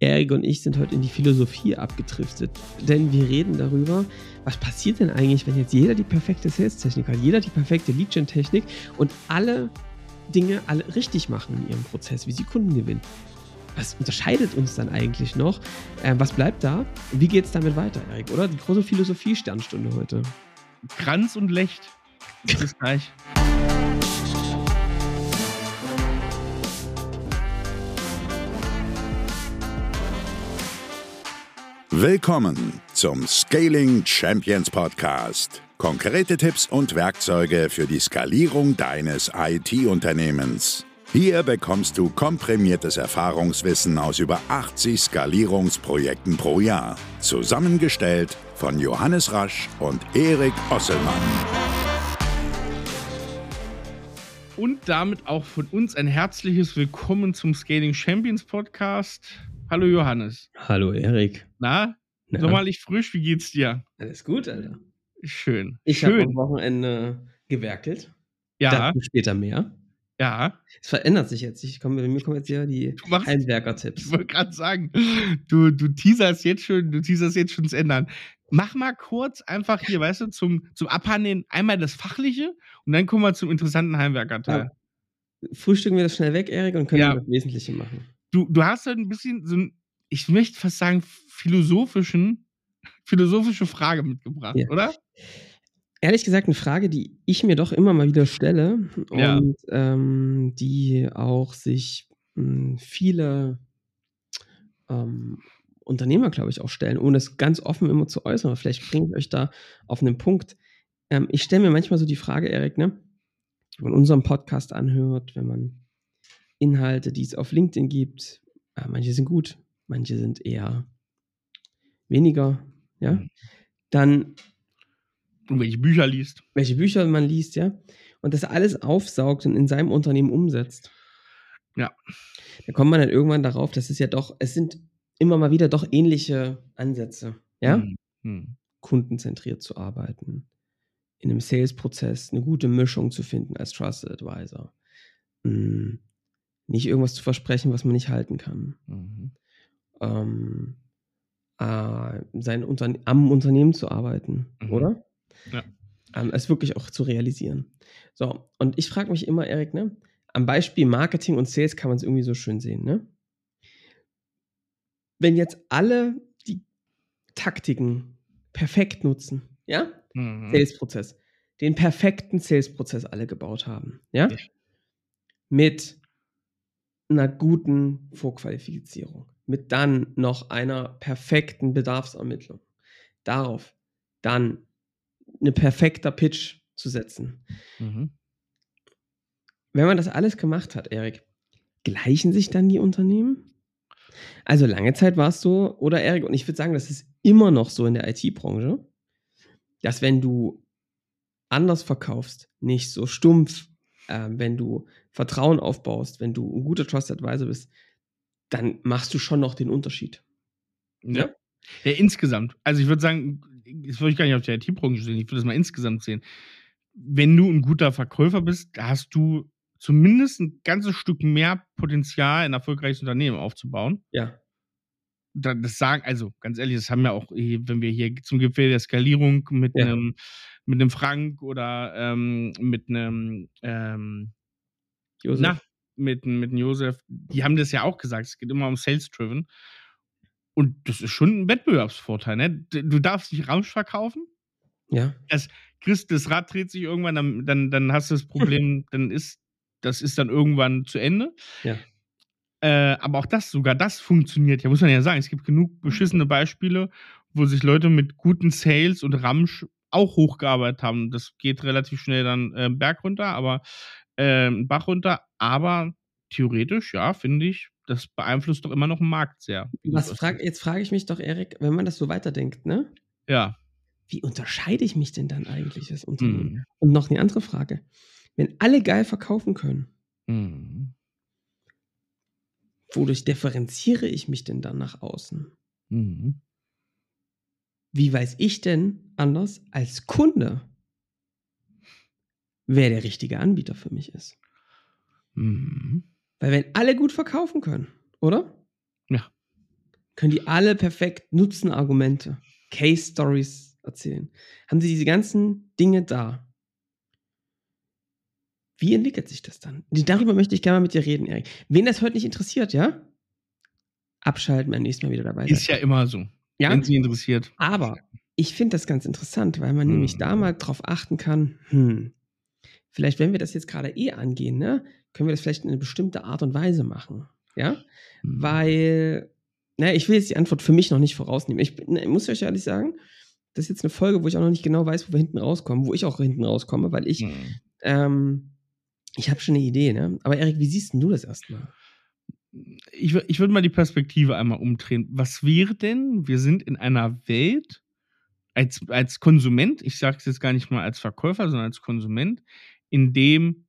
Erik und ich sind heute in die Philosophie abgedriftet. Denn wir reden darüber, was passiert denn eigentlich, wenn jetzt jeder die perfekte Sales-Technik hat, jeder die perfekte Lead-Gen-Technik und alle Dinge alle richtig machen in ihrem Prozess, wie sie Kunden gewinnen. Was unterscheidet uns dann eigentlich noch? Äh, was bleibt da? Wie geht es damit weiter, Erik, oder? Die große Philosophie-Sternstunde heute. Kranz und Lecht. Bis gleich. Willkommen zum Scaling Champions Podcast. Konkrete Tipps und Werkzeuge für die Skalierung deines IT-Unternehmens. Hier bekommst du komprimiertes Erfahrungswissen aus über 80 Skalierungsprojekten pro Jahr. Zusammengestellt von Johannes Rasch und Erik Osselmann. Und damit auch von uns ein herzliches Willkommen zum Scaling Champions Podcast. Hallo Johannes. Hallo Erik. Na, Na? sommerlich frisch, wie geht's dir? Alles gut, Alter. Schön. Ich habe am Wochenende gewerkelt. Ja, Dazu später mehr. ja. Es verändert sich jetzt. Ich komme, bei mir kommen jetzt ja die machst- Ich Heimwerker-Tipps. wollte gerade sagen, du, du teaserst jetzt schon, du teaserst jetzt schon das Ändern. Mach mal kurz einfach hier, weißt du, zum, zum Abhandeln einmal das Fachliche und dann kommen wir zum interessanten Heimwerker-Teil. Frühstücken wir das schnell weg, Erik, und können Ja. wir das Wesentliche machen. Du, du hast halt ein bisschen so ein, ich möchte fast sagen, philosophischen, philosophische Frage mitgebracht, Ja. oder? Ehrlich gesagt, eine Frage, die ich mir doch immer mal wieder stelle Ja. und ähm, die auch sich mh, viele ähm, Unternehmer, glaube ich, auch stellen, ohne es ganz offen immer zu äußern. Aber vielleicht bringe ich euch da auf einen Punkt. Ähm, ich stelle mir manchmal so die Frage, Erik, ne? wenn man unseren Podcast anhört, wenn man Inhalte, die es auf LinkedIn gibt, äh, manche sind gut, manche sind eher weniger, ja, Mhm. dann Und welche Bücher liest. welche Bücher man liest, ja, und das alles aufsaugt und in seinem Unternehmen umsetzt. Ja. Da kommt man dann irgendwann darauf, dass es ja doch, es sind immer mal wieder doch ähnliche Ansätze, ja, Hm. Hm. kundenzentriert zu arbeiten, in einem Sales-Prozess eine gute Mischung zu finden als Trusted Advisor. Mm, Nicht irgendwas zu versprechen, was man nicht halten kann. Mhm. Ähm, äh, sein Unterne am Unternehmen zu arbeiten, Mhm. oder? Ja. Ähm, es wirklich auch zu realisieren. So, und ich frage mich immer, Erik, ne? Am Beispiel Marketing und Sales kann man es irgendwie so schön sehen, ne? Wenn jetzt alle die Taktiken perfekt nutzen, ja? Mhm. Sales-Prozess, den perfekten Sales-Prozess alle gebaut haben, ja? Ja. Mit einer guten Vorqualifizierung, mit dann noch einer perfekten Bedarfsermittlung, darauf dann eine perfekter Pitch zu setzen. Mhm. Wenn man das alles gemacht hat, Erik, gleichen sich dann die Unternehmen? Also lange Zeit war es so, oder Erik, und ich würde sagen, das ist immer noch so in der IT-Branche, dass wenn du anders verkaufst, nicht so stumpf, äh, wenn du Vertrauen aufbaust, wenn du ein guter Trusted Advisor bist, dann machst du schon noch den Unterschied. Ja. ja, insgesamt. Also ich würde sagen, das würde ich gar nicht auf die IT-Branche sehen, ich würde das mal insgesamt sehen. Wenn du ein guter Verkäufer bist, da hast du zumindest ein ganzes Stück mehr Potenzial, ein erfolgreiches Unternehmen aufzubauen. Ja. Da- Das sagen, also ganz ehrlich, das haben ja auch, eh, wenn wir hier zum Gipfel der Skalierung mit Ja. einem mit einem Frank oder ähm, mit einem ähm, Josef. na, mit, mit dem Josef, die haben das ja auch gesagt, es geht immer um Sales-Driven. Und das ist schon ein Wettbewerbsvorteil, ne? Du darfst nicht Ramsch verkaufen, Ja. Chris, das Rad dreht sich irgendwann, dann, dann, dann hast du das Problem, dann ist, das ist dann irgendwann zu Ende. Ja. Äh, aber auch das, sogar das funktioniert. Ja, muss man ja sagen, es gibt genug beschissene Beispiele, wo sich Leute mit guten Sales und Ramsch auch hochgearbeitet haben. Das geht relativ schnell dann äh, Berg runter, aber äh, Bach runter. Aber theoretisch, ja, finde ich, das beeinflusst doch immer noch den Markt sehr. Was frag, jetzt frage ich mich doch, Erik, wenn man das so weiterdenkt, ne? Ja. Wie unterscheide ich mich denn dann eigentlich als Unternehmen? Mhm. Und noch eine andere Frage. Wenn alle geil verkaufen können, Mhm. wodurch differenziere ich mich denn dann nach außen? Mhm. Wie weiß ich denn anders als Kunde, wer der richtige Anbieter für mich ist? Mhm. Weil wenn alle gut verkaufen können, oder? Ja. können die alle perfekt Nutzenargumente, Case Stories erzählen. Haben sie diese ganzen Dinge da. Wie entwickelt sich das dann? Darüber möchte ich gerne mal mit dir reden, Erik. Wen das heute nicht interessiert, ja? Abschalten, beim nächsten Mal wieder dabei. Ist ja immer so. Ja? Wenn sie interessiert. Aber ich finde das ganz interessant, weil man hm. nämlich da mal drauf achten kann, hm, vielleicht, wenn wir das jetzt gerade eh angehen, ne, können wir das vielleicht in eine bestimmte Art und Weise machen. Ja? Hm. Weil, naja, ich will jetzt die Antwort für mich noch nicht vorausnehmen. Ich, ne, ich muss euch ehrlich sagen, das ist jetzt eine Folge, wo ich auch noch nicht genau weiß, wo wir hinten rauskommen, wo ich auch hinten rauskomme, weil ich, hm. ähm, ich habe schon eine Idee, ne? Aber Erik, wie siehst denn du das erstmal? Ich, ich würde mal die Perspektive einmal umdrehen. Was wäre denn, wir sind in einer Welt, als, als Konsument, ich sage es jetzt gar nicht mal als Verkäufer, sondern als Konsument, in dem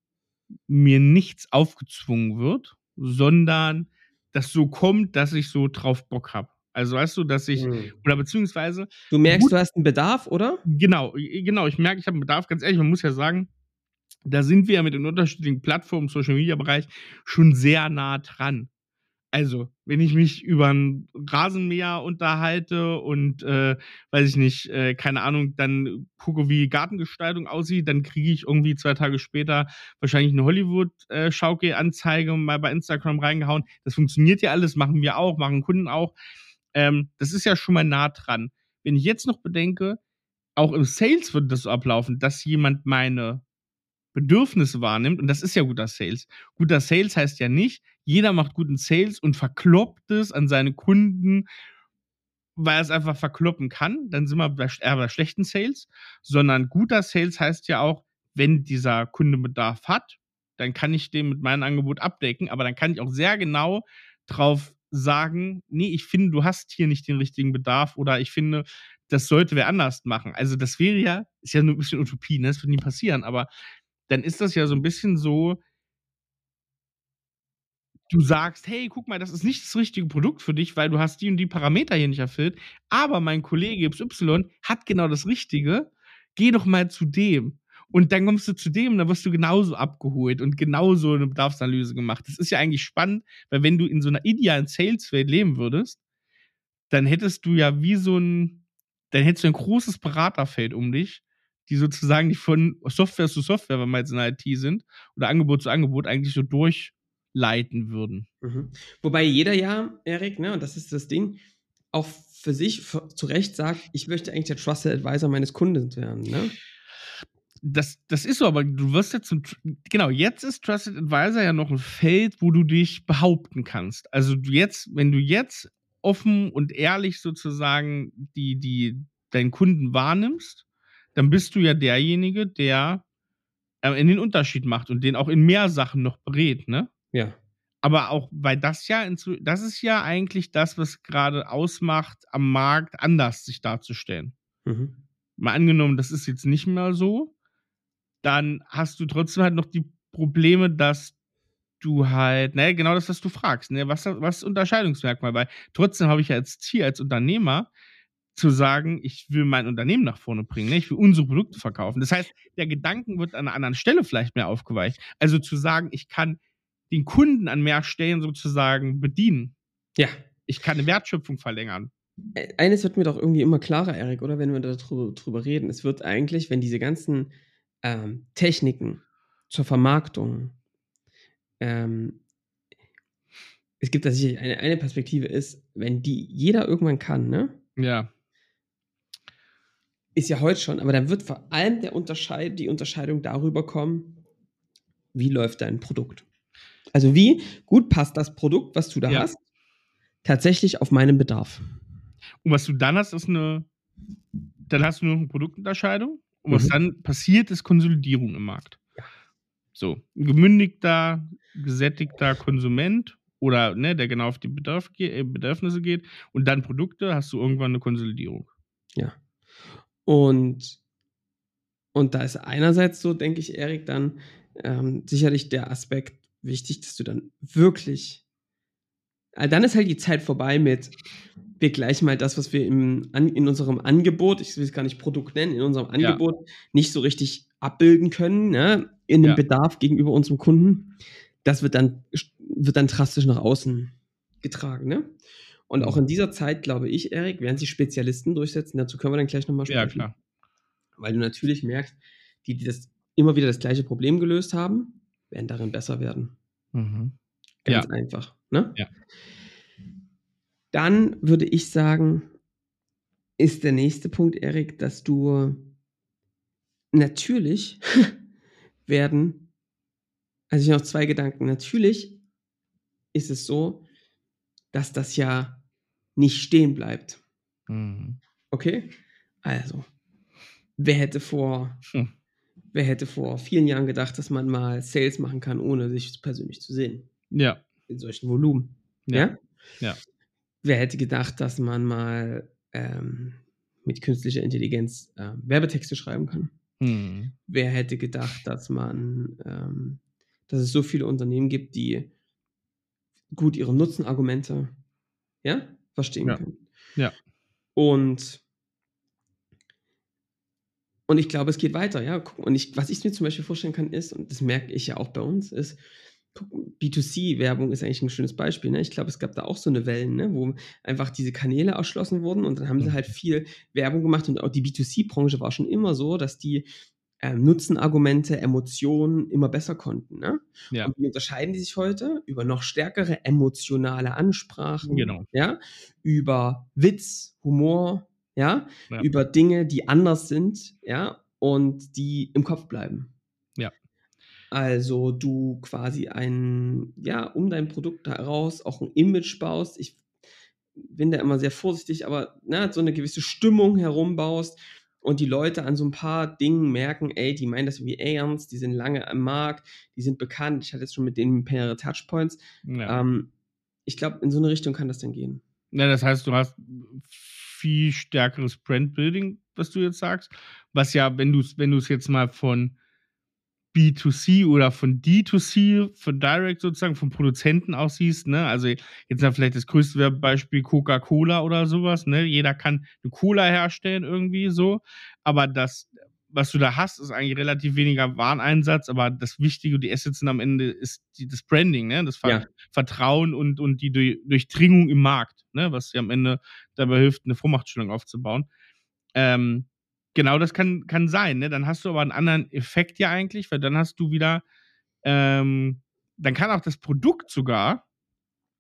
mir nichts aufgezwungen wird, sondern das so kommt, dass ich so drauf Bock habe. Also weißt du, dass ich, mhm. oder beziehungsweise. Du merkst, gut, du hast einen Bedarf, oder? Genau, genau, ich merke, ich habe einen Bedarf. Ganz ehrlich, man muss ja sagen, da sind wir ja mit den unterschiedlichen Plattformen im Social Media Bereich schon sehr nah dran. Also, wenn ich mich über ein Rasenmäher unterhalte und, äh, weiß ich nicht, äh, keine Ahnung, dann gucke, wie Gartengestaltung aussieht, dann kriege ich irgendwie zwei Tage später wahrscheinlich eine Hollywood-Schaukel-Anzeige mal bei Instagram reingehauen. Das funktioniert ja alles, machen wir auch, machen Kunden auch. Ähm, das ist ja schon mal nah dran. Wenn ich jetzt noch bedenke, auch im Sales würde das so ablaufen, dass jemand meine Bedürfnisse wahrnimmt, und das ist ja guter Sales. Guter Sales heißt ja nicht, jeder macht guten Sales und verkloppt es an seine Kunden, weil er es einfach verkloppen kann, dann sind wir bei, eher bei schlechten Sales, sondern guter Sales heißt ja auch, wenn dieser Kunde Bedarf hat, dann kann ich den mit meinem Angebot abdecken, aber dann kann ich auch sehr genau drauf sagen, nee, ich finde, du hast hier nicht den richtigen Bedarf oder ich finde, das sollte wer anders machen. Also das wäre ja, ist ja nur ein bisschen Utopie, ne? das wird nie passieren, aber dann ist das ja so ein bisschen so, du sagst, hey, guck mal, das ist nicht das richtige Produkt für dich, weil du hast die und die Parameter hier nicht erfüllt, aber mein Kollege XY hat genau das Richtige, geh doch mal zu dem. Und dann kommst du zu dem und dann wirst du genauso abgeholt und genauso eine Bedarfsanalyse gemacht. Das ist ja eigentlich spannend, weil wenn du in so einer idealen Sales-Welt leben würdest, dann hättest du ja wie so ein, dann hättest du ein großes Beraterfeld um dich, die sozusagen von Software zu Software, wenn wir jetzt in der IT sind, oder Angebot zu Angebot eigentlich so durchleiten würden. Mhm. Wobei jeder ja, Erik, ne, und das ist das Ding, auch für sich für, zu Recht sagt, ich möchte eigentlich der Trusted Advisor meines Kunden werden, ne? Das, das ist so, aber du wirst jetzt zum, genau, jetzt ist Trusted Advisor ja noch ein Feld, wo du dich behaupten kannst. Also du jetzt, wenn du jetzt offen und ehrlich sozusagen die, die, deinen Kunden wahrnimmst dann bist du ja derjenige, der äh, in den Unterschied macht und den auch in mehr Sachen noch berät, ne? Ja. Aber auch, weil das ja, das ist ja eigentlich das, was gerade ausmacht, am Markt anders sich darzustellen. Mhm. Mal angenommen, das ist jetzt nicht mehr so, dann hast du trotzdem halt noch die Probleme, dass du halt, ne, genau das, was du fragst, ne, was, was Unterscheidungsmerkmal? Weil trotzdem habe ich ja als Ziel, als Unternehmer, zu sagen, ich will mein Unternehmen nach vorne bringen, ne? ich will unsere Produkte verkaufen. Das heißt, der Gedanken wird an einer anderen Stelle vielleicht mehr aufgeweicht. Also zu sagen, ich kann den Kunden an mehr Stellen sozusagen bedienen. Ja. Ich kann eine Wertschöpfung verlängern. Eines wird mir doch irgendwie immer klarer, Erik, oder wenn wir darüber, darüber reden. Es wird eigentlich, wenn diese ganzen ähm, Techniken zur Vermarktung, ähm, es gibt tatsächlich eine, eine Perspektive ist, wenn die jeder irgendwann kann, ne? Ja ist ja heute schon, aber dann wird vor allem der Unterscheid, die Unterscheidung darüber kommen, wie läuft dein Produkt. Also wie gut passt das Produkt, was du da ja. hast, tatsächlich auf meinen Bedarf. Und was du dann hast, ist eine, dann hast du noch eine Produktunterscheidung. Und was mhm. dann passiert, ist Konsolidierung im Markt. Ja. So, ein gemündigter, gesättigter Konsument oder ne, der genau auf die Bedarf, äh, Bedürfnisse geht und dann Produkte, hast du irgendwann eine Konsolidierung. Ja. Und, und da ist einerseits so, denke ich, Erik, dann ähm, sicherlich der Aspekt wichtig, dass du dann wirklich, also dann ist halt die Zeit vorbei mit, wir gleichen mal das, was wir im, an, in unserem Angebot, ich will es gar nicht Produkt nennen, in unserem Angebot ja. nicht so richtig abbilden können, ne, in dem ja. Bedarf gegenüber unserem Kunden. Das wird dann, wird dann drastisch nach außen getragen, ne? Und auch in dieser Zeit, glaube ich, Erik, werden sich Spezialisten durchsetzen. Dazu können wir dann gleich nochmal sprechen. Ja, klar. Weil du natürlich merkst, die, die das immer wieder das gleiche Problem gelöst haben, werden darin besser werden. Mhm. Ganz Ja. einfach. Ne? Ja. Dann würde ich sagen, ist der nächste Punkt, Erik, dass du natürlich werden, also ich habe noch zwei Gedanken. Natürlich ist es so, dass das ja nicht stehen bleibt. Mhm. Okay? Also, wer hätte vor, Hm. Wer hätte vor vielen Jahren gedacht, dass man mal Sales machen kann, ohne sich persönlich zu sehen? Ja. In solchen Volumen. Ja. Ja? Wer hätte gedacht, dass man mal ähm, mit künstlicher Intelligenz äh, Werbetexte schreiben kann? Mhm. Wer hätte gedacht, dass man, ähm, dass es so viele Unternehmen gibt, die gut ihre Nutzenargumente ja, verstehen Ja. können? Ja. Und und ich glaube, es geht weiter, ja. Und ich, was ich mir zum Beispiel vorstellen kann, ist, und das merke ich ja auch bei uns, ist, guck, B2C-Werbung ist eigentlich ein schönes Beispiel. Ne? Ich glaube, es gab da auch so eine Wellen, ne? wo einfach diese Kanäle erschlossen wurden und dann haben sie Mhm. halt viel Werbung gemacht und auch die B2C-Branche war schon immer so, dass die ähm, Nutzenargumente, Emotionen immer besser konnten. Ne? Ja. Und wie unterscheiden die sich heute? Über noch stärkere emotionale Ansprachen, Genau. ja? über Witz, Humor, ja? Ja. über Dinge, die anders sind, ja, und die im Kopf bleiben. Ja. Also du quasi ein, ja, um dein Produkt heraus auch ein Image baust. Ich bin da immer sehr vorsichtig, aber na, so eine gewisse Stimmung herumbaust und die Leute an so ein paar Dingen merken, ey, die meinen das irgendwie ernst, die sind lange am Markt, die sind bekannt. Ich hatte jetzt schon mit denen mehrere Touchpoints. Ja. Ähm, ich glaube, in so eine Richtung kann das dann gehen. Ja, das heißt, du hast viel stärkeres Brandbuilding, was du jetzt sagst. Was ja, wenn du es wenn du's jetzt mal von B2C oder von D2C, von Direct sozusagen, von Produzenten auch siehst, ne? Also jetzt mal vielleicht das größte Werbebeispiel Coca-Cola oder sowas, ne? Jeder kann eine Cola herstellen irgendwie so, aber das, was du da hast, ist eigentlich relativ weniger Wareneinsatz, aber das Wichtige, die Assets sind am Ende ist die, das Branding, ne? Das Ver Ja. Vertrauen und, und die Durch- Durchdringung im Markt, ne? was dir am Ende dabei hilft, eine Vormachtstellung aufzubauen. Ähm, genau das kann, kann sein. Ne? Dann hast du aber einen anderen Effekt ja eigentlich, weil dann hast du wieder, ähm, dann kann auch das Produkt sogar,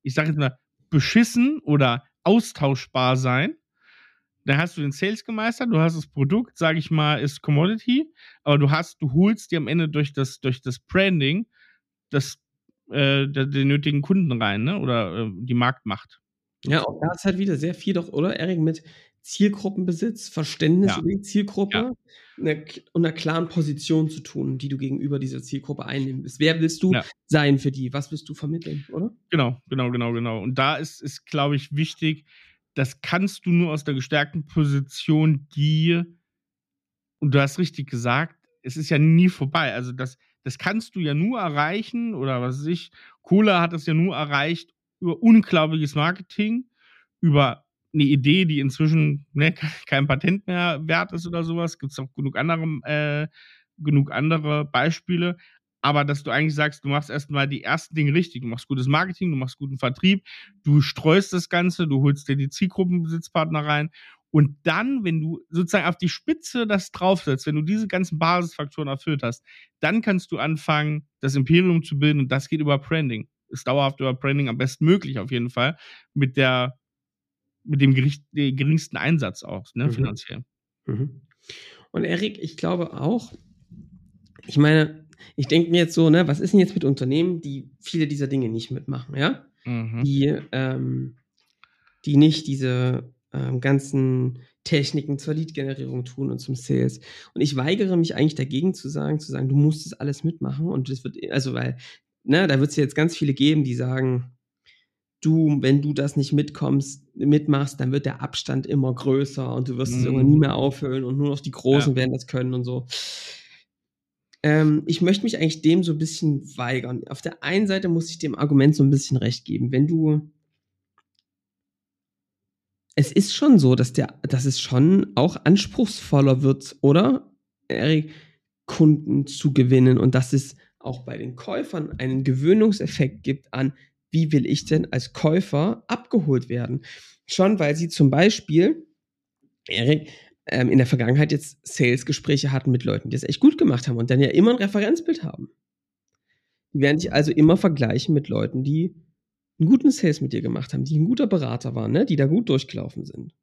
ich sage jetzt mal, beschissen oder austauschbar sein. Dann hast du den Sales gemeistert, du hast das Produkt, sage ich mal, ist Commodity, aber du hast, du holst dir am Ende durch das, durch das Branding das, äh, den nötigen Kunden rein, ne? Oder äh, die Marktmacht. Ja, auch da ist halt wieder sehr viel doch, oder, Erik, mit Zielgruppenbesitz, Verständnis Ja. über die Zielgruppe Ja. einer, und einer klaren Position zu tun, die du gegenüber dieser Zielgruppe einnimmst. Wer willst du Ja. sein für die? Was willst du vermitteln, oder? Genau, genau, genau, genau. Und da ist, ist glaube ich, wichtig, das kannst du nur aus der gestärkten Position, die, und du hast richtig gesagt, es ist ja nie vorbei. Also das, das kannst du ja nur erreichen, oder was weiß ich, Cola hat es ja nur erreicht über unglaubliches Marketing, über eine Idee, die inzwischen ne, kein Patent mehr wert ist oder sowas. Gibt es auch genug andere, äh, genug andere Beispiele. Aber dass du eigentlich sagst, du machst erstmal die ersten Dinge richtig. Du machst gutes Marketing, du machst guten Vertrieb, du streust das Ganze, du holst dir die Zielgruppenbesitzpartner rein. Und dann, wenn du sozusagen auf die Spitze das draufsetzt, wenn du diese ganzen Basisfaktoren erfüllt hast, dann kannst du anfangen, das Imperium zu bilden. Und das geht über Branding. Ist dauerhaft über Branding am besten möglich, auf jeden Fall. Mit der, mit dem gericht, den geringsten Einsatz auch, ne, Mhm. finanziell. Mhm. Und Erik, ich glaube auch, ich meine, ich denke mir jetzt so, ne, was ist denn jetzt mit Unternehmen, die viele dieser Dinge nicht mitmachen, ja? Mhm. Die, ähm, die nicht diese ähm, ganzen Techniken zur Lead-Generierung tun und zum Sales. Und ich weigere mich eigentlich dagegen zu sagen, zu sagen, du musst das alles mitmachen. Und das wird, also weil, ne, da wird es jetzt ganz viele geben, die sagen, du, wenn du das nicht mitkommst, mitmachst, dann wird der Abstand immer größer und du wirst es Mhm. irgendwann nie mehr aufhören und nur noch die Großen werden das können und so. Ähm, ich möchte mich eigentlich dem so ein bisschen weigern. Auf der einen Seite muss ich dem Argument so ein bisschen recht geben. Wenn du es ist schon so, dass der, dass es schon auch anspruchsvoller wird, oder? Erik, Kunden zu gewinnen und dass es auch bei den Käufern einen Gewöhnungseffekt gibt an wie will ich denn als Käufer abgeholt werden? Schon weil sie zum Beispiel, Erik, ähm, in der Vergangenheit jetzt Sales-Gespräche hatten mit Leuten, die es echt gut gemacht haben und dann ja immer ein Referenzbild haben. Die werden sich also immer vergleichen mit Leuten, die einen guten Sales mit dir gemacht haben, die ein guter Berater waren, ne? die da gut durchgelaufen sind.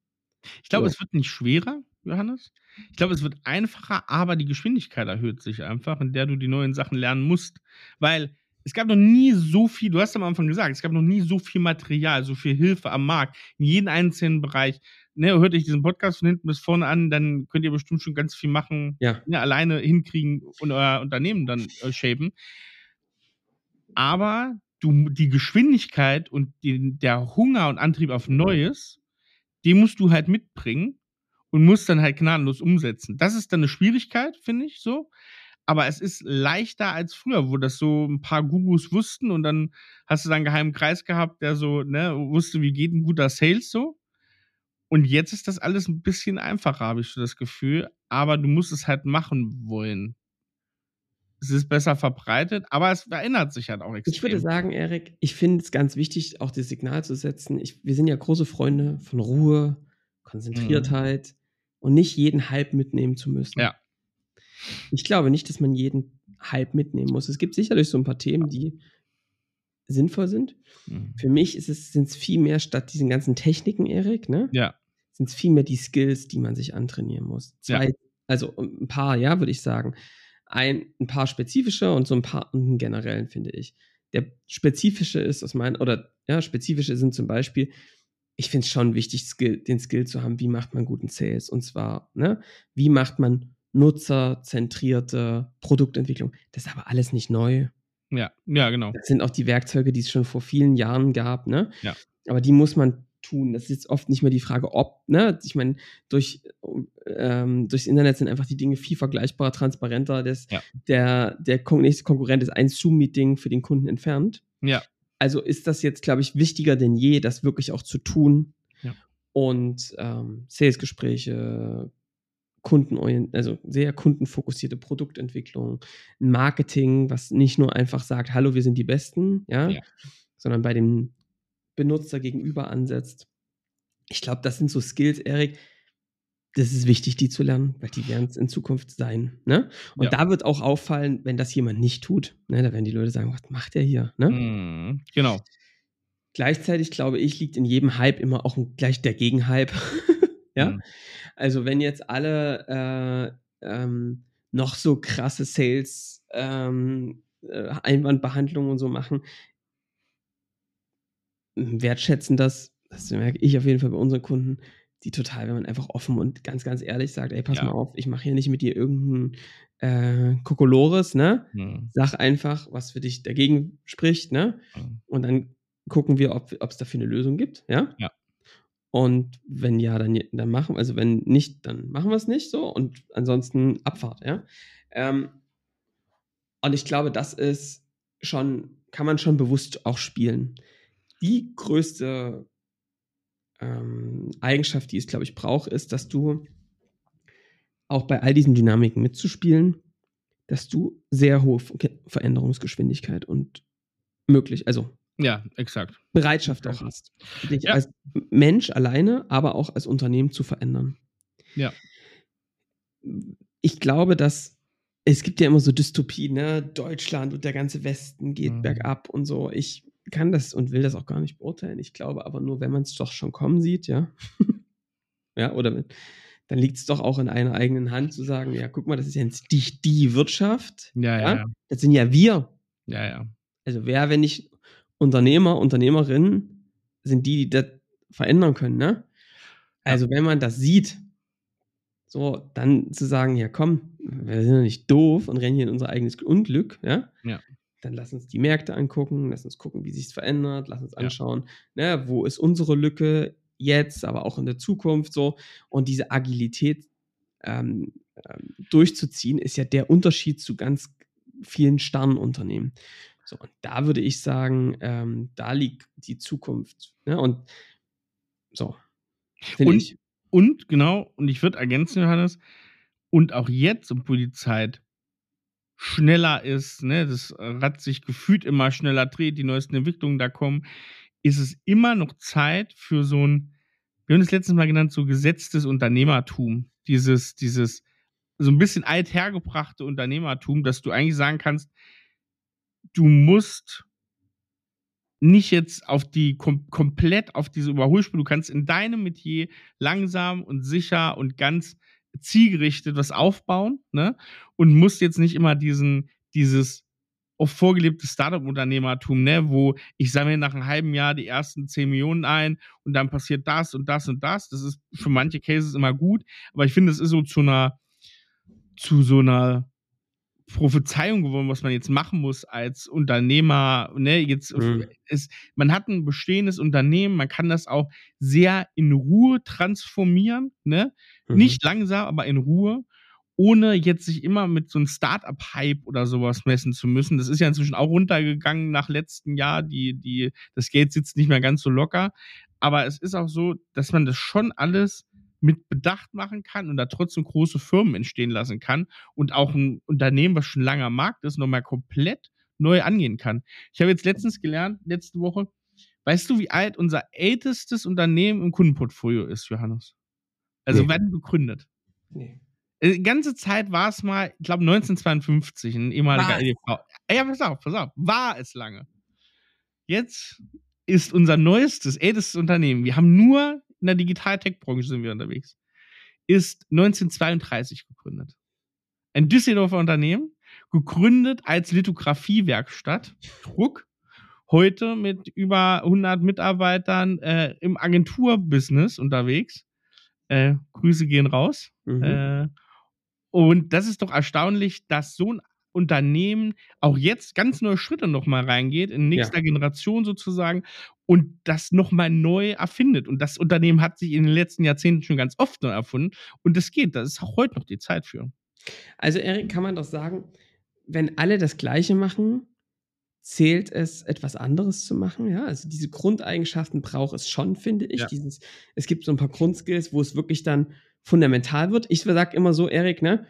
Ich glaube, so. es wird nicht schwerer, Johannes. Ich glaube, es wird einfacher, aber die Geschwindigkeit erhöht sich einfach, in der du die neuen Sachen lernen musst. Weil es gab noch nie so viel, du hast am Anfang gesagt, es gab noch nie so viel Material, so viel Hilfe am Markt, in jedem einzelnen Bereich. Ne, hört euch diesen Podcast von hinten bis vorne an, dann könnt ihr bestimmt schon ganz viel machen, ja. ne, alleine hinkriegen und euer Unternehmen dann äh, shapen. Aber du, die Geschwindigkeit und die, der Hunger und Antrieb auf Neues, den musst du halt mitbringen und musst dann halt gnadenlos umsetzen. Das ist dann eine Schwierigkeit, finde ich so. Aber es ist leichter als früher, wo das so ein paar Gurus wussten und dann hast du dann einen geheimen Kreis gehabt, der so, ne, wusste, wie geht ein guter Sales so. Und jetzt ist das alles ein bisschen einfacher, habe ich so das Gefühl. Aber du musst es halt machen wollen es ist besser verbreitet, aber es verändert sich halt auch extrem. Ich würde sagen, Erik, ich finde es ganz wichtig, auch das Signal zu setzen. Ich, wir sind ja große Freunde von Ruhe, Konzentriertheit mhm. Und nicht jeden Hype mitnehmen zu müssen. Ja. Ich glaube nicht, dass man jeden Hype mitnehmen muss. Es gibt sicherlich so ein paar Themen, die sinnvoll sind. Mhm. Für mich sind es viel mehr statt diesen ganzen Techniken, Erik, ne? Ja. Sind es viel mehr die Skills, die man sich antrainieren muss. Zwei, ja. also ein paar, ja, würde ich sagen ein, ein paar spezifische und so ein paar einen generellen, finde ich. Der spezifische ist aus meinen, oder ja, spezifische sind zum Beispiel, ich finde es schon wichtig, Skill, den Skill zu haben, wie macht man guten Sales? Und zwar, ne, wie macht man nutzerzentrierte Produktentwicklung? Das ist aber alles nicht neu. Ja, ja, genau. Das sind auch die Werkzeuge, die es schon vor vielen Jahren gab, ne? Ja. Aber die muss man tun. Das ist jetzt oft nicht mehr die Frage, ob, ne? Ich meine, durch, ähm, durchs Internet sind einfach die Dinge viel vergleichbarer, transparenter. Das, ja. Der, der nächste Konkurrent ist ein Zoom-Meeting für den Kunden entfernt. Ja. Also ist das jetzt, glaube ich, wichtiger denn je, das wirklich auch zu tun. Ja. Und ähm, Sales-Gespräche, Kundenorient, also sehr kundenfokussierte Produktentwicklung, Marketing, was nicht nur einfach sagt, hallo, wir sind die Besten, ja, ja. sondern bei den Benutzer gegenüber ansetzt. Ich glaube, das sind so Skills, Erik. Das ist wichtig, die zu lernen, weil die werden es in Zukunft sein. Ne? Und ja. da wird auch auffallen, wenn das jemand nicht tut. Ne? Da werden die Leute sagen, was macht der hier? Ne? Mm, genau. Gleichzeitig glaube ich, liegt in jedem Hype immer auch ein, gleich der Gegenhype. ja. Mm. Also wenn jetzt alle äh, ähm, noch so krasse Sales ähm, äh, Einwandbehandlungen und so machen, wertschätzen das, das merke ich auf jeden Fall bei unseren Kunden, die total, wenn man einfach offen und ganz, ganz ehrlich sagt, ey, pass ja. mal auf, ich mache hier nicht mit dir irgendeinen äh, Kokolores, ne? Mhm. Sag einfach, was für dich dagegen spricht, ne? Mhm. Und dann gucken wir, ob es dafür eine Lösung gibt, ja? Ja. Und wenn ja, dann, dann machen, also wenn nicht, dann machen wir es nicht so und ansonsten Abfahrt, ja? Ähm, und ich glaube, das ist schon, kann man schon bewusst auch spielen die größte ähm, Eigenschaft, die es, glaube ich, braucht, ist, dass du auch bei all diesen Dynamiken mitzuspielen, dass du sehr hohe Veränderungsgeschwindigkeit und möglich, also ja, exakt. Bereitschaft auch hast, dich ja. als Mensch alleine, aber auch als Unternehmen zu verändern. Ja. Ich glaube, dass es gibt ja immer so Dystopien, ne? Deutschland und der ganze Westen geht mhm. bergab und so. Ich kann das und will das auch gar nicht beurteilen. Ich glaube aber nur, wenn man es doch schon kommen sieht, ja. ja, oder wenn, dann liegt es doch auch in einer eigenen Hand zu sagen, ja, guck mal, das ist jetzt die, die Wirtschaft. Ja, ja, ja. Das sind ja wir. Ja, ja. Also wer, wenn nicht Unternehmer, Unternehmerinnen, sind die, die das verändern können, ne? Also wenn man das sieht, so, dann zu sagen, ja komm, wir sind ja nicht doof und rennen hier in unser eigenes Unglück, ja? Ja dann lass uns die Märkte angucken, lass uns gucken, wie sich es verändert, lass uns anschauen, ja. ne, wo ist unsere Lücke jetzt, aber auch in der Zukunft so. Und diese Agilität ähm, ähm, durchzuziehen, ist ja der Unterschied zu ganz vielen Sternunternehmen. So, und da würde ich sagen, ähm, da liegt die Zukunft. Ne? Und so. Und, ich. und genau, und ich würde ergänzen, Johannes, und auch jetzt, obwohl die Zeit schneller ist, ne, das Rad sich gefühlt immer schneller dreht, die neuesten Entwicklungen da kommen, ist es immer noch Zeit für so ein, wir haben das letztes Mal genannt, so gesetztes Unternehmertum. Dieses, dieses, so ein bisschen althergebrachte Unternehmertum, dass du eigentlich sagen kannst, du musst nicht jetzt auf die kom komplett auf diese Überholspur, du kannst in deinem Metier langsam und sicher und ganz zielgerichtet was aufbauen, ne? Und musst jetzt nicht immer diesen, dieses auf vorgelebtes Startup-Unternehmertum, ne, wo ich sammle nach einem halben Jahr die ersten 10 Millionen ein und dann passiert das und das und das. Das ist für manche Cases immer gut, aber ich finde, es ist so zu einer, zu so einer Prophezeiung geworden, was man jetzt machen muss als Unternehmer. Ne, jetzt mhm. ist, man hat ein bestehendes Unternehmen, man kann das auch sehr in Ruhe transformieren, ne? Mhm. Nicht langsam, aber in Ruhe, ohne jetzt sich immer mit so einem Startup-Hype oder sowas messen zu müssen. Das ist ja inzwischen auch runtergegangen nach letzten Jahr. Die, die, das Geld sitzt nicht mehr ganz so locker. Aber es ist auch so, dass man das schon alles mit Bedacht machen kann und da trotzdem große Firmen entstehen lassen kann und auch ein Unternehmen, was schon lange am Markt ist, nochmal komplett neu angehen kann. Ich habe jetzt letztens gelernt, letzte Woche, weißt du, wie alt unser ältestes Unternehmen im Kundenportfolio ist, Johannes? Also nee. wann gegründet? Nee. Äh, die ganze Zeit war es mal, ich glaube 1952, ein ehemaliger EDV. Ja, pass auf, pass auf, war es lange. Jetzt ist unser neuestes, ältestes Unternehmen. Wir haben nur in der Digital-Tech-Branche sind wir unterwegs, ist 1932 gegründet. Ein Düsseldorfer Unternehmen, gegründet als Lithografiewerkstatt, Druck, heute mit über 100 Mitarbeitern äh, im Agenturbusiness unterwegs. Äh, Grüße gehen raus. Mhm. Äh, und das ist doch erstaunlich, dass so ein Unternehmen auch jetzt ganz neue Schritte nochmal reingeht, in nächster ja. Generation sozusagen und das nochmal neu erfindet. Und das Unternehmen hat sich in den letzten Jahrzehnten schon ganz oft neu erfunden und das geht, das ist auch heute noch die Zeit für. Also Erik, kann man doch sagen, wenn alle das Gleiche machen, zählt es, etwas anderes zu machen. Ja, also diese Grundeigenschaften braucht es schon, finde ich. Ja. Dieses, es gibt so ein paar Grundskills, wo es wirklich dann fundamental wird. Ich sage immer so, Erik, ne,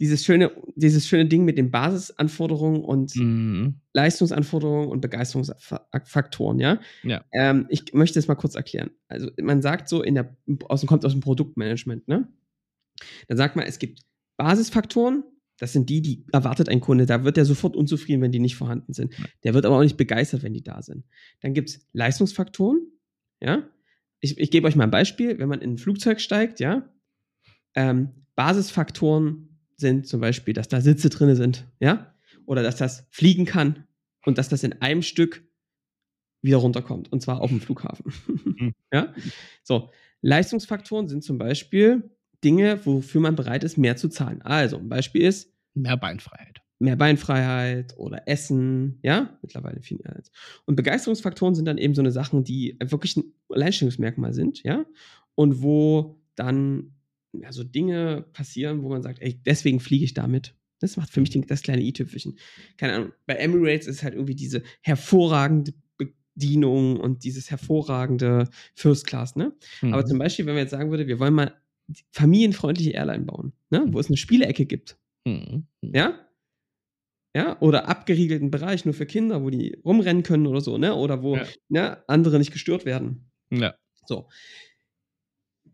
dieses schöne, dieses schöne Ding mit den Basisanforderungen und mhm. Leistungsanforderungen und Begeisterungsfaktoren, ja. ja. Ähm, ich möchte es mal kurz erklären. Also man sagt so in der, aus, kommt aus dem Produktmanagement, ne? Dann sagt man, es gibt Basisfaktoren, das sind die, die erwartet ein Kunde. Da wird er sofort unzufrieden, wenn die nicht vorhanden sind. Der wird aber auch nicht begeistert, wenn die da sind. Dann gibt es Leistungsfaktoren, ja. Ich, ich gebe euch mal ein Beispiel. Wenn man in ein Flugzeug steigt, ja, ähm, Basisfaktoren sind zum Beispiel, dass da Sitze drin sind, ja, oder dass das fliegen kann und dass das in einem Stück wieder runterkommt und zwar auf dem Flughafen. Mhm. ja, so Leistungsfaktoren sind zum Beispiel Dinge, wofür man bereit ist, mehr zu zahlen. Also ein Beispiel ist mehr Beinfreiheit. Mehr Beinfreiheit oder Essen, ja, mittlerweile viel mehr. Und Begeisterungsfaktoren sind dann eben so eine Sachen, die wirklich ein Alleinstellungsmerkmal sind, ja, und wo dann ja, so Dinge passieren, wo man sagt, ey, deswegen fliege ich damit. Das macht für mich den, das kleine i-Tüpfelchen. Keine Ahnung. Bei Emirates ist halt irgendwie diese hervorragende Bedienung und dieses hervorragende First Class, ne? Mhm. Aber zum Beispiel, wenn man jetzt sagen würde, wir wollen mal familienfreundliche Airline bauen, ne? Wo es eine Spielecke gibt. Mhm. Ja? Ja, oder abgeriegelten Bereich nur für Kinder, wo die rumrennen können oder so, ne? Oder wo ja. ne, andere nicht gestört werden. Ja. So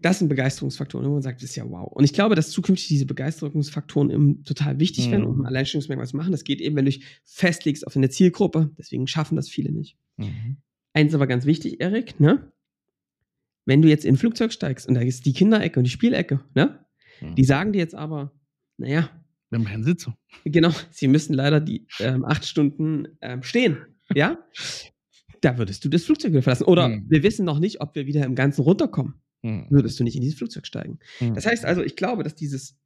das sind Begeisterungsfaktoren, wo man sagt, das ist ja wow. Und ich glaube, dass zukünftig diese Begeisterungsfaktoren total wichtig mhm. werden, um ein Alleinstellungsmerkmal zu machen. Das geht eben, wenn du dich festlegst auf eine Zielgruppe. Deswegen schaffen das viele nicht. Mhm. Eins aber ganz wichtig, Erik, ne? Wenn du jetzt in ein Flugzeug steigst und da ist die Kinderecke und die Spielecke, ne? Mhm. Die sagen dir jetzt aber, naja. Wir haben keinen Sitz. Genau, sie müssen leider die ähm, acht Stunden ähm, stehen. Ja? da würdest du das Flugzeug wieder verlassen. Oder mhm. wir wissen noch nicht, ob wir wieder im Ganzen runterkommen mhm. würdest du nicht in dieses Flugzeug steigen. Mhm. Das heißt also, ich glaube, dass dieses,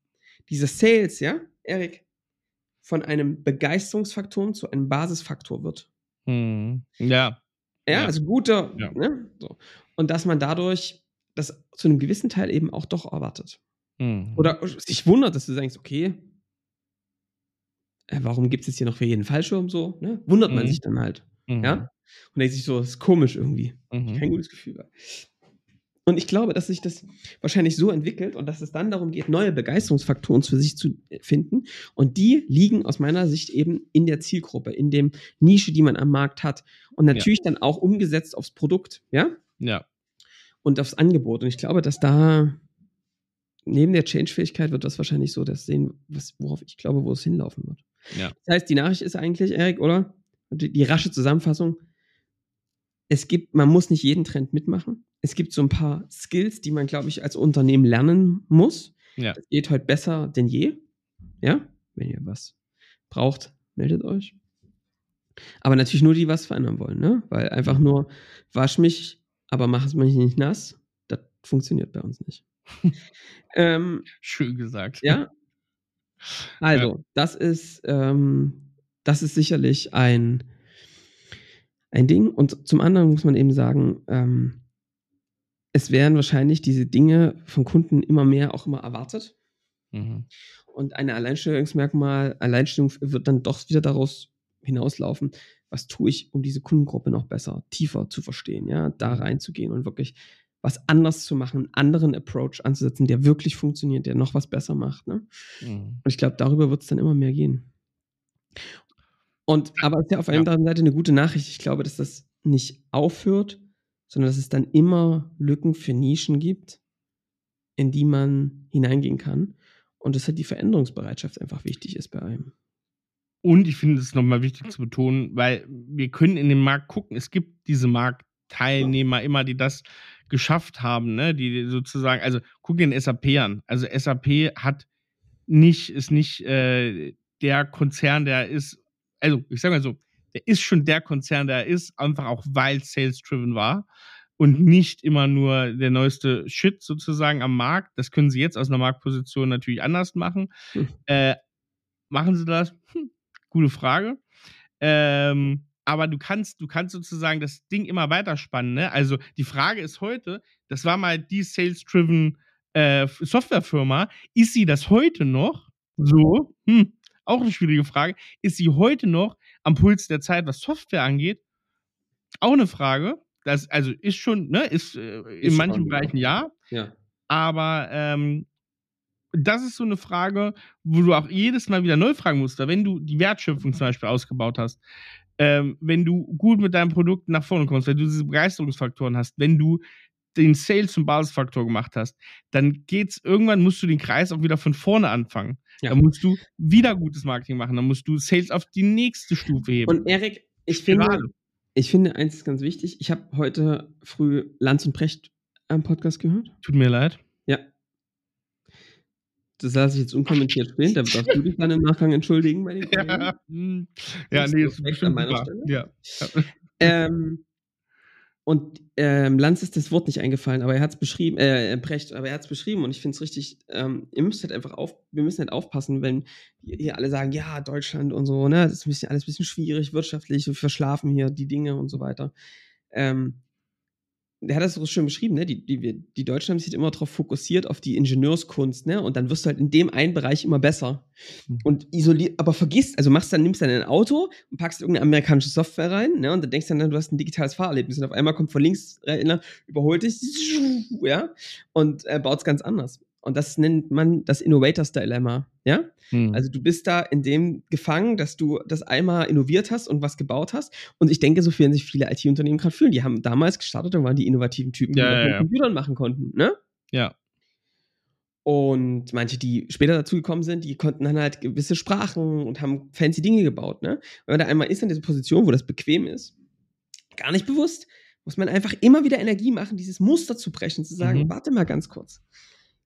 dieses Sales, ja, Erik, von einem Begeisterungsfaktor zu einem Basisfaktor wird. Mhm. Ja. Ja, also guter, ja. Ne? So. Und dass man dadurch das zu einem gewissen Teil eben auch doch erwartet. Mhm. Oder sich wundert, dass du sagst, okay, äh, warum gibt es jetzt hier noch für jeden Fallschirm so? Ne? Wundert man mhm. sich dann halt. Ja? Mhm. Und denkt sich so, das ist komisch irgendwie. Mhm. Kein gutes Gefühl. Und ich glaube, dass sich das wahrscheinlich so entwickelt und dass es dann darum geht, neue Begeisterungsfaktoren für sich zu finden. Und die liegen aus meiner Sicht eben in der Zielgruppe, in dem Nische, die man am Markt hat. Und natürlich ja. dann auch umgesetzt aufs Produkt, ja? Ja. Und aufs Angebot. Und ich glaube, dass da neben der Change-Fähigkeit wird das wahrscheinlich so das sehen, was, worauf ich glaube, wo es hinlaufen wird. Ja. Das heißt, die Nachricht ist eigentlich, Erik, oder? Die, die rasche Zusammenfassung. Es gibt, man muss nicht jeden Trend mitmachen. Es gibt so ein paar Skills, die man, glaube ich, als Unternehmen lernen muss. Ja. Das geht heute besser denn je. Ja, wenn ihr was braucht, meldet euch. Aber natürlich nur die, die was verändern wollen, ne? Weil einfach nur wasch mich, aber mach es mich nicht nass, das funktioniert bei uns nicht. ähm, Schön gesagt. Ja. Also, ja. das ist, ähm, das ist sicherlich ein, ein Ding. Und zum anderen muss man eben sagen, ähm, es werden wahrscheinlich diese Dinge von Kunden immer mehr auch immer erwartet. Mhm. Und eine Alleinstellungsmerkmal, Alleinstellung wird dann doch wieder daraus hinauslaufen, was tue ich, um diese Kundengruppe noch besser, tiefer zu verstehen, ja, da mhm. reinzugehen und wirklich was anders zu machen, einen anderen Approach anzusetzen, der wirklich funktioniert, der noch was besser macht. Ne? Mhm. Und ich glaube, darüber wird es dann immer mehr gehen. Und aber es ist ja auf der ja. anderen Seite eine gute Nachricht. Ich glaube, dass das nicht aufhört, sondern dass es dann immer Lücken für Nischen gibt, in die man hineingehen kann. Und dass halt die Veränderungsbereitschaft einfach wichtig ist bei einem. Und ich finde es nochmal wichtig zu betonen, weil wir können in den Markt gucken, es gibt diese Marktteilnehmer immer, die das geschafft haben, ne? die sozusagen, also guck den SAP an. Also SAP hat nicht, ist nicht äh, der Konzern, der ist, also ich sage mal so, der ist schon der Konzern, der ist, einfach auch weil sales-driven war und nicht immer nur der neueste Shit sozusagen am Markt. Das können sie jetzt aus einer Marktposition natürlich anders machen. Hm. Äh, machen sie das? Hm, gute Frage. Ähm, aber du kannst, du kannst sozusagen das Ding immer weiterspannen. Ne? Also die Frage ist heute, das war mal die Sales-Driven äh, Softwarefirma, ist sie das heute noch? So, hm, auch eine schwierige Frage. Ist sie heute noch am Puls der Zeit, was Software angeht? Auch eine Frage. Das also ist schon, ne, ist, äh, in manchen schon, Bereichen ja. ja. Aber ähm, das ist so eine Frage, wo du auch jedes Mal wieder neu fragen musst. Wenn du die Wertschöpfung zum Beispiel ausgebaut hast, ähm, wenn du gut mit deinem Produkt nach vorne kommst, wenn du diese Begeisterungsfaktoren hast, wenn du den Sales zum Basisfaktor gemacht hast, dann geht's irgendwann musst du den Kreis auch wieder von vorne anfangen. Ja. Dann musst du wieder gutes Marketing machen, dann musst du Sales auf die nächste Stufe heben. Und Erik, ich finde, ich finde eins ist ganz wichtig. Ich habe heute früh Lanz und Precht am Podcast gehört. Tut mir leid. Ja, das lasse ich jetzt unkommentiert stehen. Da darfst du dich dann im Nachgang entschuldigen bei den Kollegen. Ja, ja nee, ist an meiner Stelle. Ja. Ähm, und ähm, Lanz ist das Wort nicht eingefallen, aber er hat es beschrieben, äh, Brecht, aber er hat es beschrieben und ich finde es richtig, ähm, ihr müsst halt einfach auf, wir müssen halt aufpassen, wenn hier alle sagen, ja, Deutschland und so, ne, das ist ein bisschen, alles ein bisschen schwierig, wirtschaftlich, wir verschlafen hier die Dinge und so weiter. Ähm, der hat das so schön beschrieben, ne? Die, die, die Deutschen haben sich immer darauf fokussiert, auf die Ingenieurskunst, ne? Und dann wirst du halt in dem einen Bereich immer besser. Mhm. Und isoliert, aber vergisst, also machst dann, nimmst dann ein Auto und packst irgendeine amerikanische Software rein, ne? Und dann denkst du dann, du hast ein digitales Fahrerlebnis und auf einmal kommt von links, Rechner, überholt dich, ja? Und äh, baut es ganz anders. Und das nennt man das Innovators-Dilemma. Ja? Hm. Also du bist da in dem gefangen, dass du das einmal innoviert hast und was gebaut hast. Und ich denke, so werden sich viele IT-Unternehmen gerade fühlen. Die haben damals gestartet und waren die innovativen Typen, die ja, das mit ja. Computern machen konnten. Ne? Ja. Und manche, die später dazugekommen sind, die konnten dann halt gewisse Sprachen und haben fancy Dinge gebaut. Ne? Wenn man da einmal ist in dieser Position, wo das bequem ist, gar nicht bewusst, muss man einfach immer wieder Energie machen, dieses Muster zu brechen, zu sagen, mhm. warte mal ganz kurz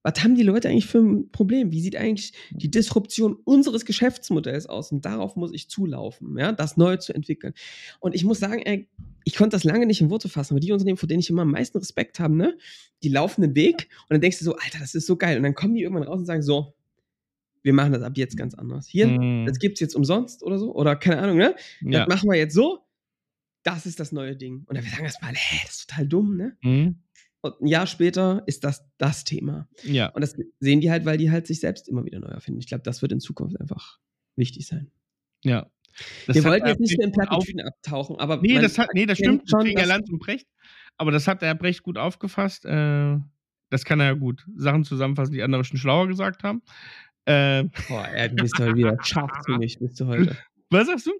was haben die Leute eigentlich für ein Problem? Wie sieht eigentlich die Disruption unseres Geschäftsmodells aus? Und darauf muss ich zulaufen, ja, das neu zu entwickeln. Und ich muss sagen, ey, ich konnte das lange nicht in Worte fassen, aber die Unternehmen, vor denen ich immer am meisten Respekt habe, ne, die laufen den Weg und dann denkst du so, Alter, das ist so geil. Und dann kommen die irgendwann raus und sagen so, wir machen das ab jetzt ganz anders. Hier, mhm. das gibt's jetzt umsonst oder so, oder keine Ahnung, ne? Das machen wir jetzt so. Das ist das neue Ding. Und dann wir sagen erstmal, hä, das ist total dumm, ne? Mhm. Und ein Jahr später ist das das Thema. Ja. Und das sehen die halt, weil die halt sich selbst immer wieder neu erfinden. Ich glaube, das wird in Zukunft einfach wichtig sein. Ja. Das Wir wollten jetzt nicht mehr in Plattitüden abtauchen, aber. Nee, das, hat, nee, das stimmt, schon, das Land und Brecht. Aber das hat der Herr Brecht gut aufgefasst. Äh, das kann er ja gut. Sachen zusammenfassen, die andere schon schlauer gesagt haben. Äh, Boah, ey, du bist heute wieder scharfzüngig, bist du heute. was sagst du?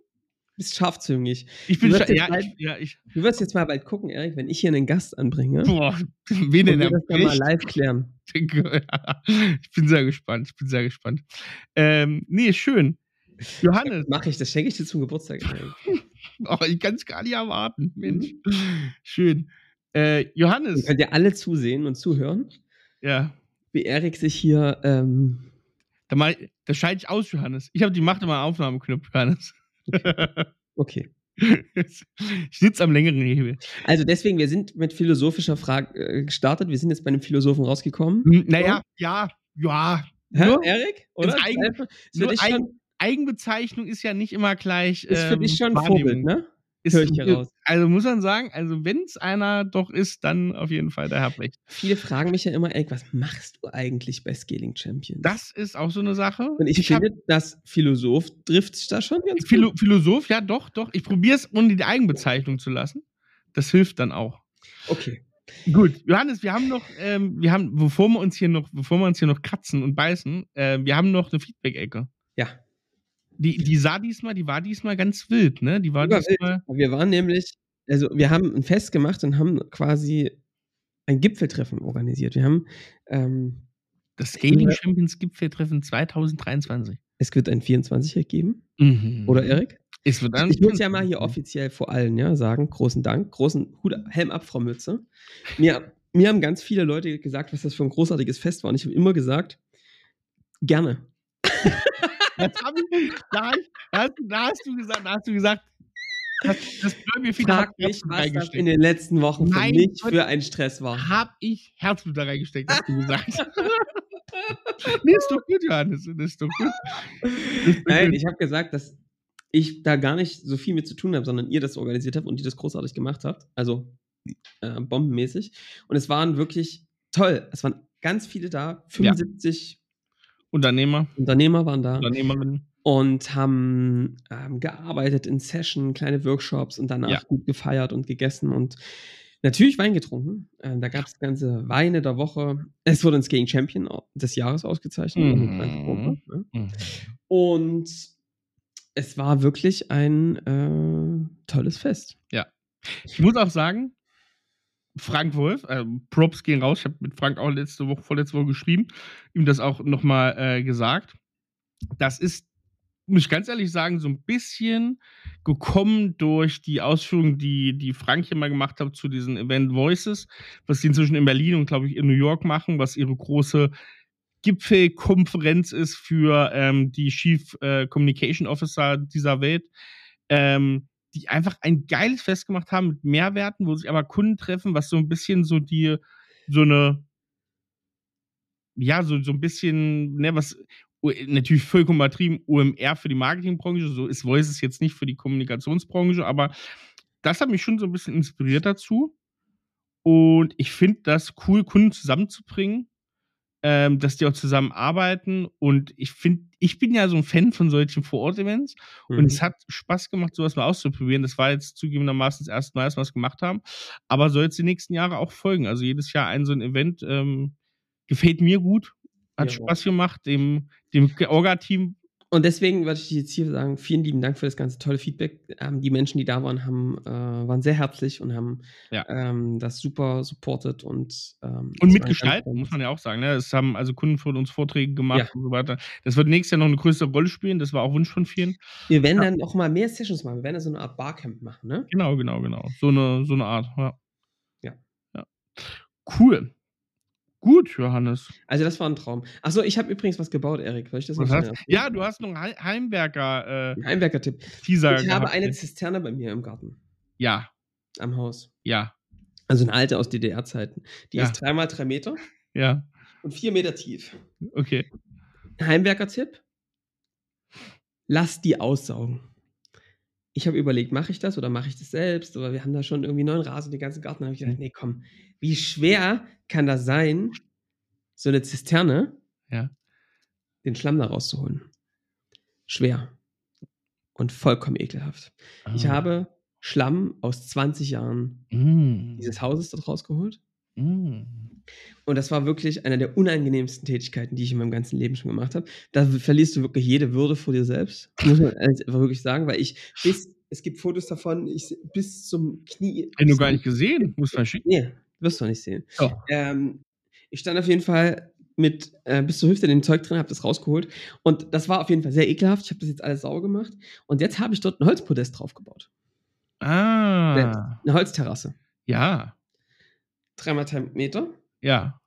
Bist scharfzüngig. Ich bin Du wirst ja, bald- ich, ja, ich. Du wirst jetzt mal bald gucken, Erik, wenn ich hier einen Gast anbringe. Boah, wen denn wir das dann mal live klären. ich bin sehr gespannt. Ich bin sehr gespannt. Ähm, nee, schön. Johannes, Mach ich, das schenke ich dir zum Geburtstag. Oh, ich kann es gar nicht erwarten. Mensch. Schön. Äh, Ihr Johannes, könnt ja alle zusehen und zuhören, ja. wie Erik sich hier ähm, Da, ich, da schalte ich aus, Johannes. Ich habe die Macht immer Aufnahmeknopf, Johannes. Okay. ich sitze am längeren Hebel. Also deswegen, wir sind mit philosophischer Frage äh, gestartet. Wir sind jetzt bei einem Philosophen rausgekommen. Hm, Naja, ja, ja. Hä, Nur- Erik? Oder? Eigen- nur Eigen- Eigenbezeichnung ist ja nicht immer gleich. ist für ähm, dich schon ein. Vorbild, ne? Ist, Hör ich hier raus. Also muss man sagen, also wenn es einer doch ist, dann auf jeden Fall der Herr Brecht. Viele fragen mich ja immer, Erik, was machst du eigentlich bei Scaling Champions? Das ist auch so eine Sache. und ich, hab- finde, das Philosoph trifft da schon ganz Philo gut. Philosoph, ja doch, doch. Ich probiere es, ohne die Eigenbezeichnung zu lassen. Das hilft dann auch. Okay. Gut, Johannes, wir haben noch, ähm, wir haben, bevor wir uns hier noch, bevor wir uns hier noch kratzen und beißen, äh, wir haben noch eine Feedback-Ecke. Ja. Die, die sah diesmal, die war diesmal ganz wild, ne? Die war Die war wild. diesmal. Wir waren nämlich, also wir haben ein Fest gemacht und haben quasi ein Gipfeltreffen organisiert. Wir haben, ähm, Das Scaling Ja. Champions Gipfeltreffen 2023. es wird ein 24er geben, Mhm. oder Erik? Ich muss ja mal hier offiziell vor allen ja, sagen, großen Dank, großen Hut, Helm ab, Frau Mütze. Mir, mir haben ganz viele Leute gesagt, was das für ein großartiges Fest war. Und ich habe immer gesagt, gerne. Ich, da, hast, da hast du gesagt, da hast du gesagt, das, das Frag mich, was das in den letzten Wochen für Mein mich für ein Stress war. Hab ich Herzblut da reingesteckt, hast du gesagt. nee, ist doch gut, Johannes. Das ist doch gut. Ist Nein, gut. ich habe gesagt, dass ich da gar nicht so viel mit zu tun habe, sondern ihr das organisiert habt und ihr das großartig gemacht habt. Also äh, bombenmäßig. Und es waren wirklich toll. Es waren ganz viele da. 75 Unternehmer, Unternehmer waren da. Unternehmerinnen. und haben ähm, gearbeitet in Session, kleine Workshops und danach Ja. gut gefeiert und gegessen und natürlich Wein getrunken. Ähm, da gab es ganze Weine der Woche. Es wurde ein Skating Champion des Jahres ausgezeichnet. Mhm. ganz Europa, ne? Und es war wirklich ein äh, tolles Fest. Ich muss auch sagen, Frank Wolf, äh, Props gehen raus. Ich habe mit Frank auch letzte Woche, vorletzte Woche geschrieben, ihm das auch nochmal äh, gesagt. Das ist, muss ich ganz ehrlich sagen, so ein bisschen gekommen durch die Ausführungen, die, die Frank hier mal gemacht hat zu diesen Event Voices, was sie inzwischen in Berlin und, glaube ich, in New York machen, was ihre große Gipfelkonferenz ist für ähm, die Chief äh, Communication Officer dieser Welt. Ähm, die einfach ein geiles Fest gemacht haben mit Mehrwerten, wo sich aber Kunden treffen, was so ein bisschen so die, so eine, ja, so, so ein bisschen, ne, was u- natürlich vollkommen übertrieben, OMR für die Marketingbranche, so ist Voices jetzt nicht für die Kommunikationsbranche, aber das hat mich schon so ein bisschen inspiriert dazu. Und ich finde das cool, Kunden zusammenzubringen, ähm, dass die auch zusammenarbeiten. Und ich finde, ich bin ja so ein Fan von solchen Vor-Ort-Events. Und Mhm. es hat Spaß gemacht, sowas mal auszuprobieren. Das war jetzt zugegebenermaßen das erste Mal, dass wir es gemacht haben. Aber soll jetzt die nächsten Jahre auch folgen. Also jedes Jahr ein so ein Event ähm, gefällt mir gut. Hat Ja. Spaß gemacht. Dem, dem Orga-Team, Und deswegen würde ich jetzt hier sagen, vielen lieben Dank für das ganze tolle Feedback. Ähm, die Menschen, die da waren, haben, äh, waren sehr herzlich und haben Ja. ähm, das super supportet und ähm, und ganz muss man ja auch sagen. Ne? Es haben also Kunden von uns Vorträge gemacht Ja. und so weiter. Das wird nächstes Jahr noch eine größere Rolle spielen. Das war auch Wunsch von vielen. Wir werden dann noch mal mehr Sessions machen. Wir werden so eine Art Barcamp machen, ne? Genau, genau, genau. So eine, so eine Art. Ja. Ja. ja. Cool. Gut, Johannes. Also das war ein Traum. Achso, ich habe übrigens was gebaut, Erik. Soll ich das Was hast, ja, du hast noch einen Heim- Heimwerker-Teaser Ein Heimwerker-Tipp. Ich habe gehabt. eine Zisterne bei mir im Garten, Ja, am Haus. ja, Also eine alte aus DDR-Zeiten. Die Ja. ist dreimal drei Meter ja. und vier Meter tief. Okay. Heimwerker-Tipp: Lass die aussaugen. Ich habe überlegt, mache ich das oder mache ich das selbst? Aber wir haben da schon irgendwie neuen Rasen, den ganzen Garten. Da habe ich gedacht, nee, komm, wie schwer kann das sein, so eine Zisterne, Ja. den Schlamm da rauszuholen? Schwer. Und vollkommen ekelhaft. Ich Ah. habe Schlamm aus 20 Jahren Mm. dieses Hauses dort rausgeholt. Mm. Und das war wirklich eine der unangenehmsten Tätigkeiten, die ich in meinem ganzen Leben schon gemacht habe. Da verlierst du wirklich jede Würde vor dir selbst. Muss man einfach wirklich sagen, weil ich bis, es gibt Fotos davon, ich bis zum Knie. Hätte du gar nicht gesehen. Muss man schicken. Nee, wirst du nicht sehen. Oh. Ähm, ich stand auf jeden Fall mit äh, bis zur Hüfte in dem Zeug drin, habe das rausgeholt. Und das war auf jeden Fall sehr ekelhaft. Ich habe das jetzt alles sauber gemacht. Und jetzt habe ich dort ein Holzpodest draufgebaut. Ah. Eine Holzterrasse. Ja. Dreimal drei Meter Ja.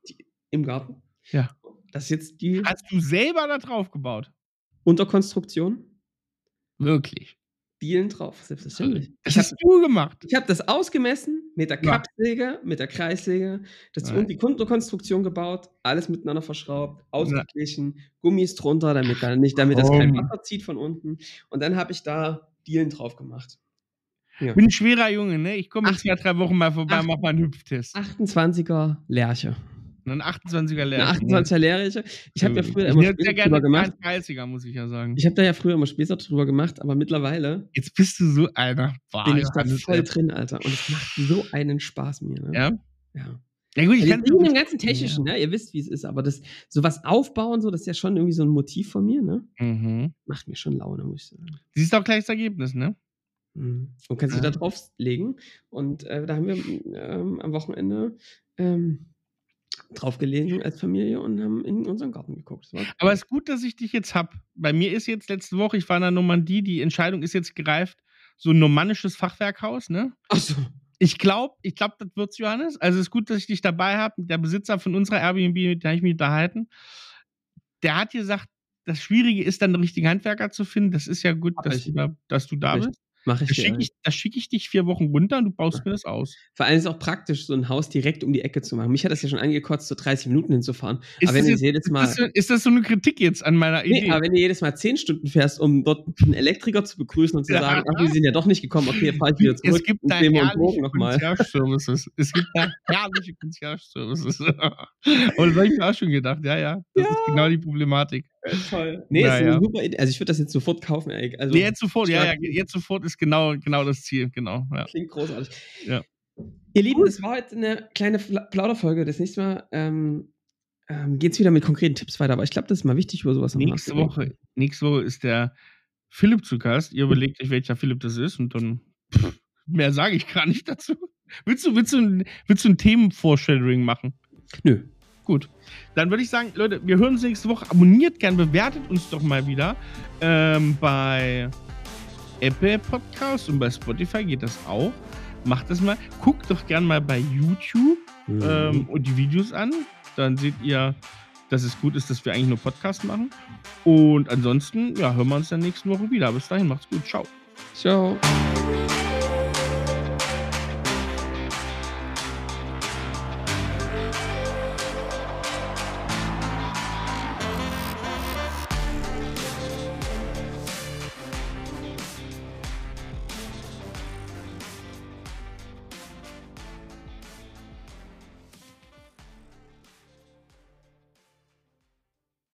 im Garten. Ja. Das ist jetzt die Hast du selber da drauf gebaut? Unterkonstruktion. Wirklich. Dielen drauf, selbstverständlich. Das Ich hast habe du gemacht. ich hab das ausgemessen mit der Ja. Kappsäge, mit der Kreissäge, das Nein. und die Unterkonstruktion gebaut, alles miteinander verschraubt, ausgeglichen, Gummis drunter, damit, da nicht, damit das kein. Wasser zieht von unten. Und dann habe ich da Dielen drauf gemacht. Ja. Bin ein schwerer Junge, ne? Ich komme Ach. zwei, drei Wochen mal vorbei, Ach. mach mal einen Hüpftest. 28er Lerche. Ein 28er Eine Lehrer. 28er Lerche. Ich habe ja früher ich immer Späße gerne drüber gemacht. 30er, muss ich ja sagen. Ich habe da ja früher immer Späße drüber gemacht, aber mittlerweile Jetzt bist du so einer. Boah, bin ich da voll drin, Alter. Und es macht so einen Spaß mir. Ne? Ja? ja. Ja, gut, ich Ich kann im ganzen Technischen, ne? Ihr wisst, wie es ist, aber das sowas aufbauen, so, das ist ja schon irgendwie so ein Motiv von mir, ne? mhm. Macht mir schon Laune, muss ich sagen. Siehst auch gleich das Ergebnis, ne? Mhm. Und kannst dich Ja. da drauflegen. Und äh, da haben wir ähm, am Wochenende ähm, draufgelegen als Familie und haben in unseren Garten geguckt. Aber es ist gut, dass ich dich jetzt hab. Bei mir ist jetzt letzte Woche, ich war in der Normandie, die Entscheidung ist jetzt gereift, so ein normannisches Fachwerkhaus, ne? Ach so. Ich glaube, ich glaube, das wird's, Johannes. Also es ist gut, dass ich dich dabei habe. Der Besitzer von unserer Airbnb, mit dem habe ich mich unterhalten, der hat gesagt, das Schwierige ist dann, den richtigen Handwerker zu finden. Das ist ja gut, dass du, da, dass du da bist. Mach ich Da schicke ich, da schick ich dich vier Wochen runter und du baust mir das aus. Vor allem ist es auch praktisch, so ein Haus direkt um die Ecke zu machen. Mich hat das ja schon angekotzt, so 30 Minuten hinzufahren. Ist, aber wenn das du jetzt, jedes ist, Mal. das, so- ist das so eine Kritik jetzt an meiner Idee? Nee, aber wenn du jedes Mal 10 Stunden fährst, um dort einen Elektriker zu begrüßen und zu Ja. sagen, ach, wir sind ja doch nicht gekommen, okay, fahr ich wieder zurück. es gibt und da herrliche. Concierge-Services. Es gibt da herrliche Concierge-Services. Und das habe ich mir auch schon gedacht. Ja, ja. Das ist genau die Problematik. Toll. Nee, ist Naja. eine super Idee. Also ich würde das jetzt sofort kaufen. Also Nee, jetzt sofort, ja, ja, jetzt sofort ist genau, genau das Ziel. Genau. Ja. klingt großartig. Ja. Ihr Lieben, das war heute eine kleine Plauderfolge. Das nächste Mal ähm, ähm, geht es wieder mit konkreten Tipps weiter. Aber ich glaube, das ist mal wichtig, über sowas Nächste. Woche, nächste Woche ist der Philipp zu Gast. Ihr überlegt euch, welcher Philipp das ist und dann pff, mehr sage ich gar nicht dazu. Willst du, willst du, ein, willst du ein Themenforeshadowing machen? Nö. Gut. Dann würde ich sagen, Leute, wir hören uns nächste Woche. Abonniert gern, bewertet uns doch mal wieder. Ähm, bei Apple Podcasts und bei Spotify geht das auch. Macht das mal. Guckt doch gern mal bei YouTube Mhm. ähm, und die Videos an. Dann seht ihr, dass es gut ist, dass wir eigentlich nur Podcast machen. Und ansonsten, ja, hören wir uns dann nächste Woche wieder. Bis dahin, macht's gut. Ciao. Ciao.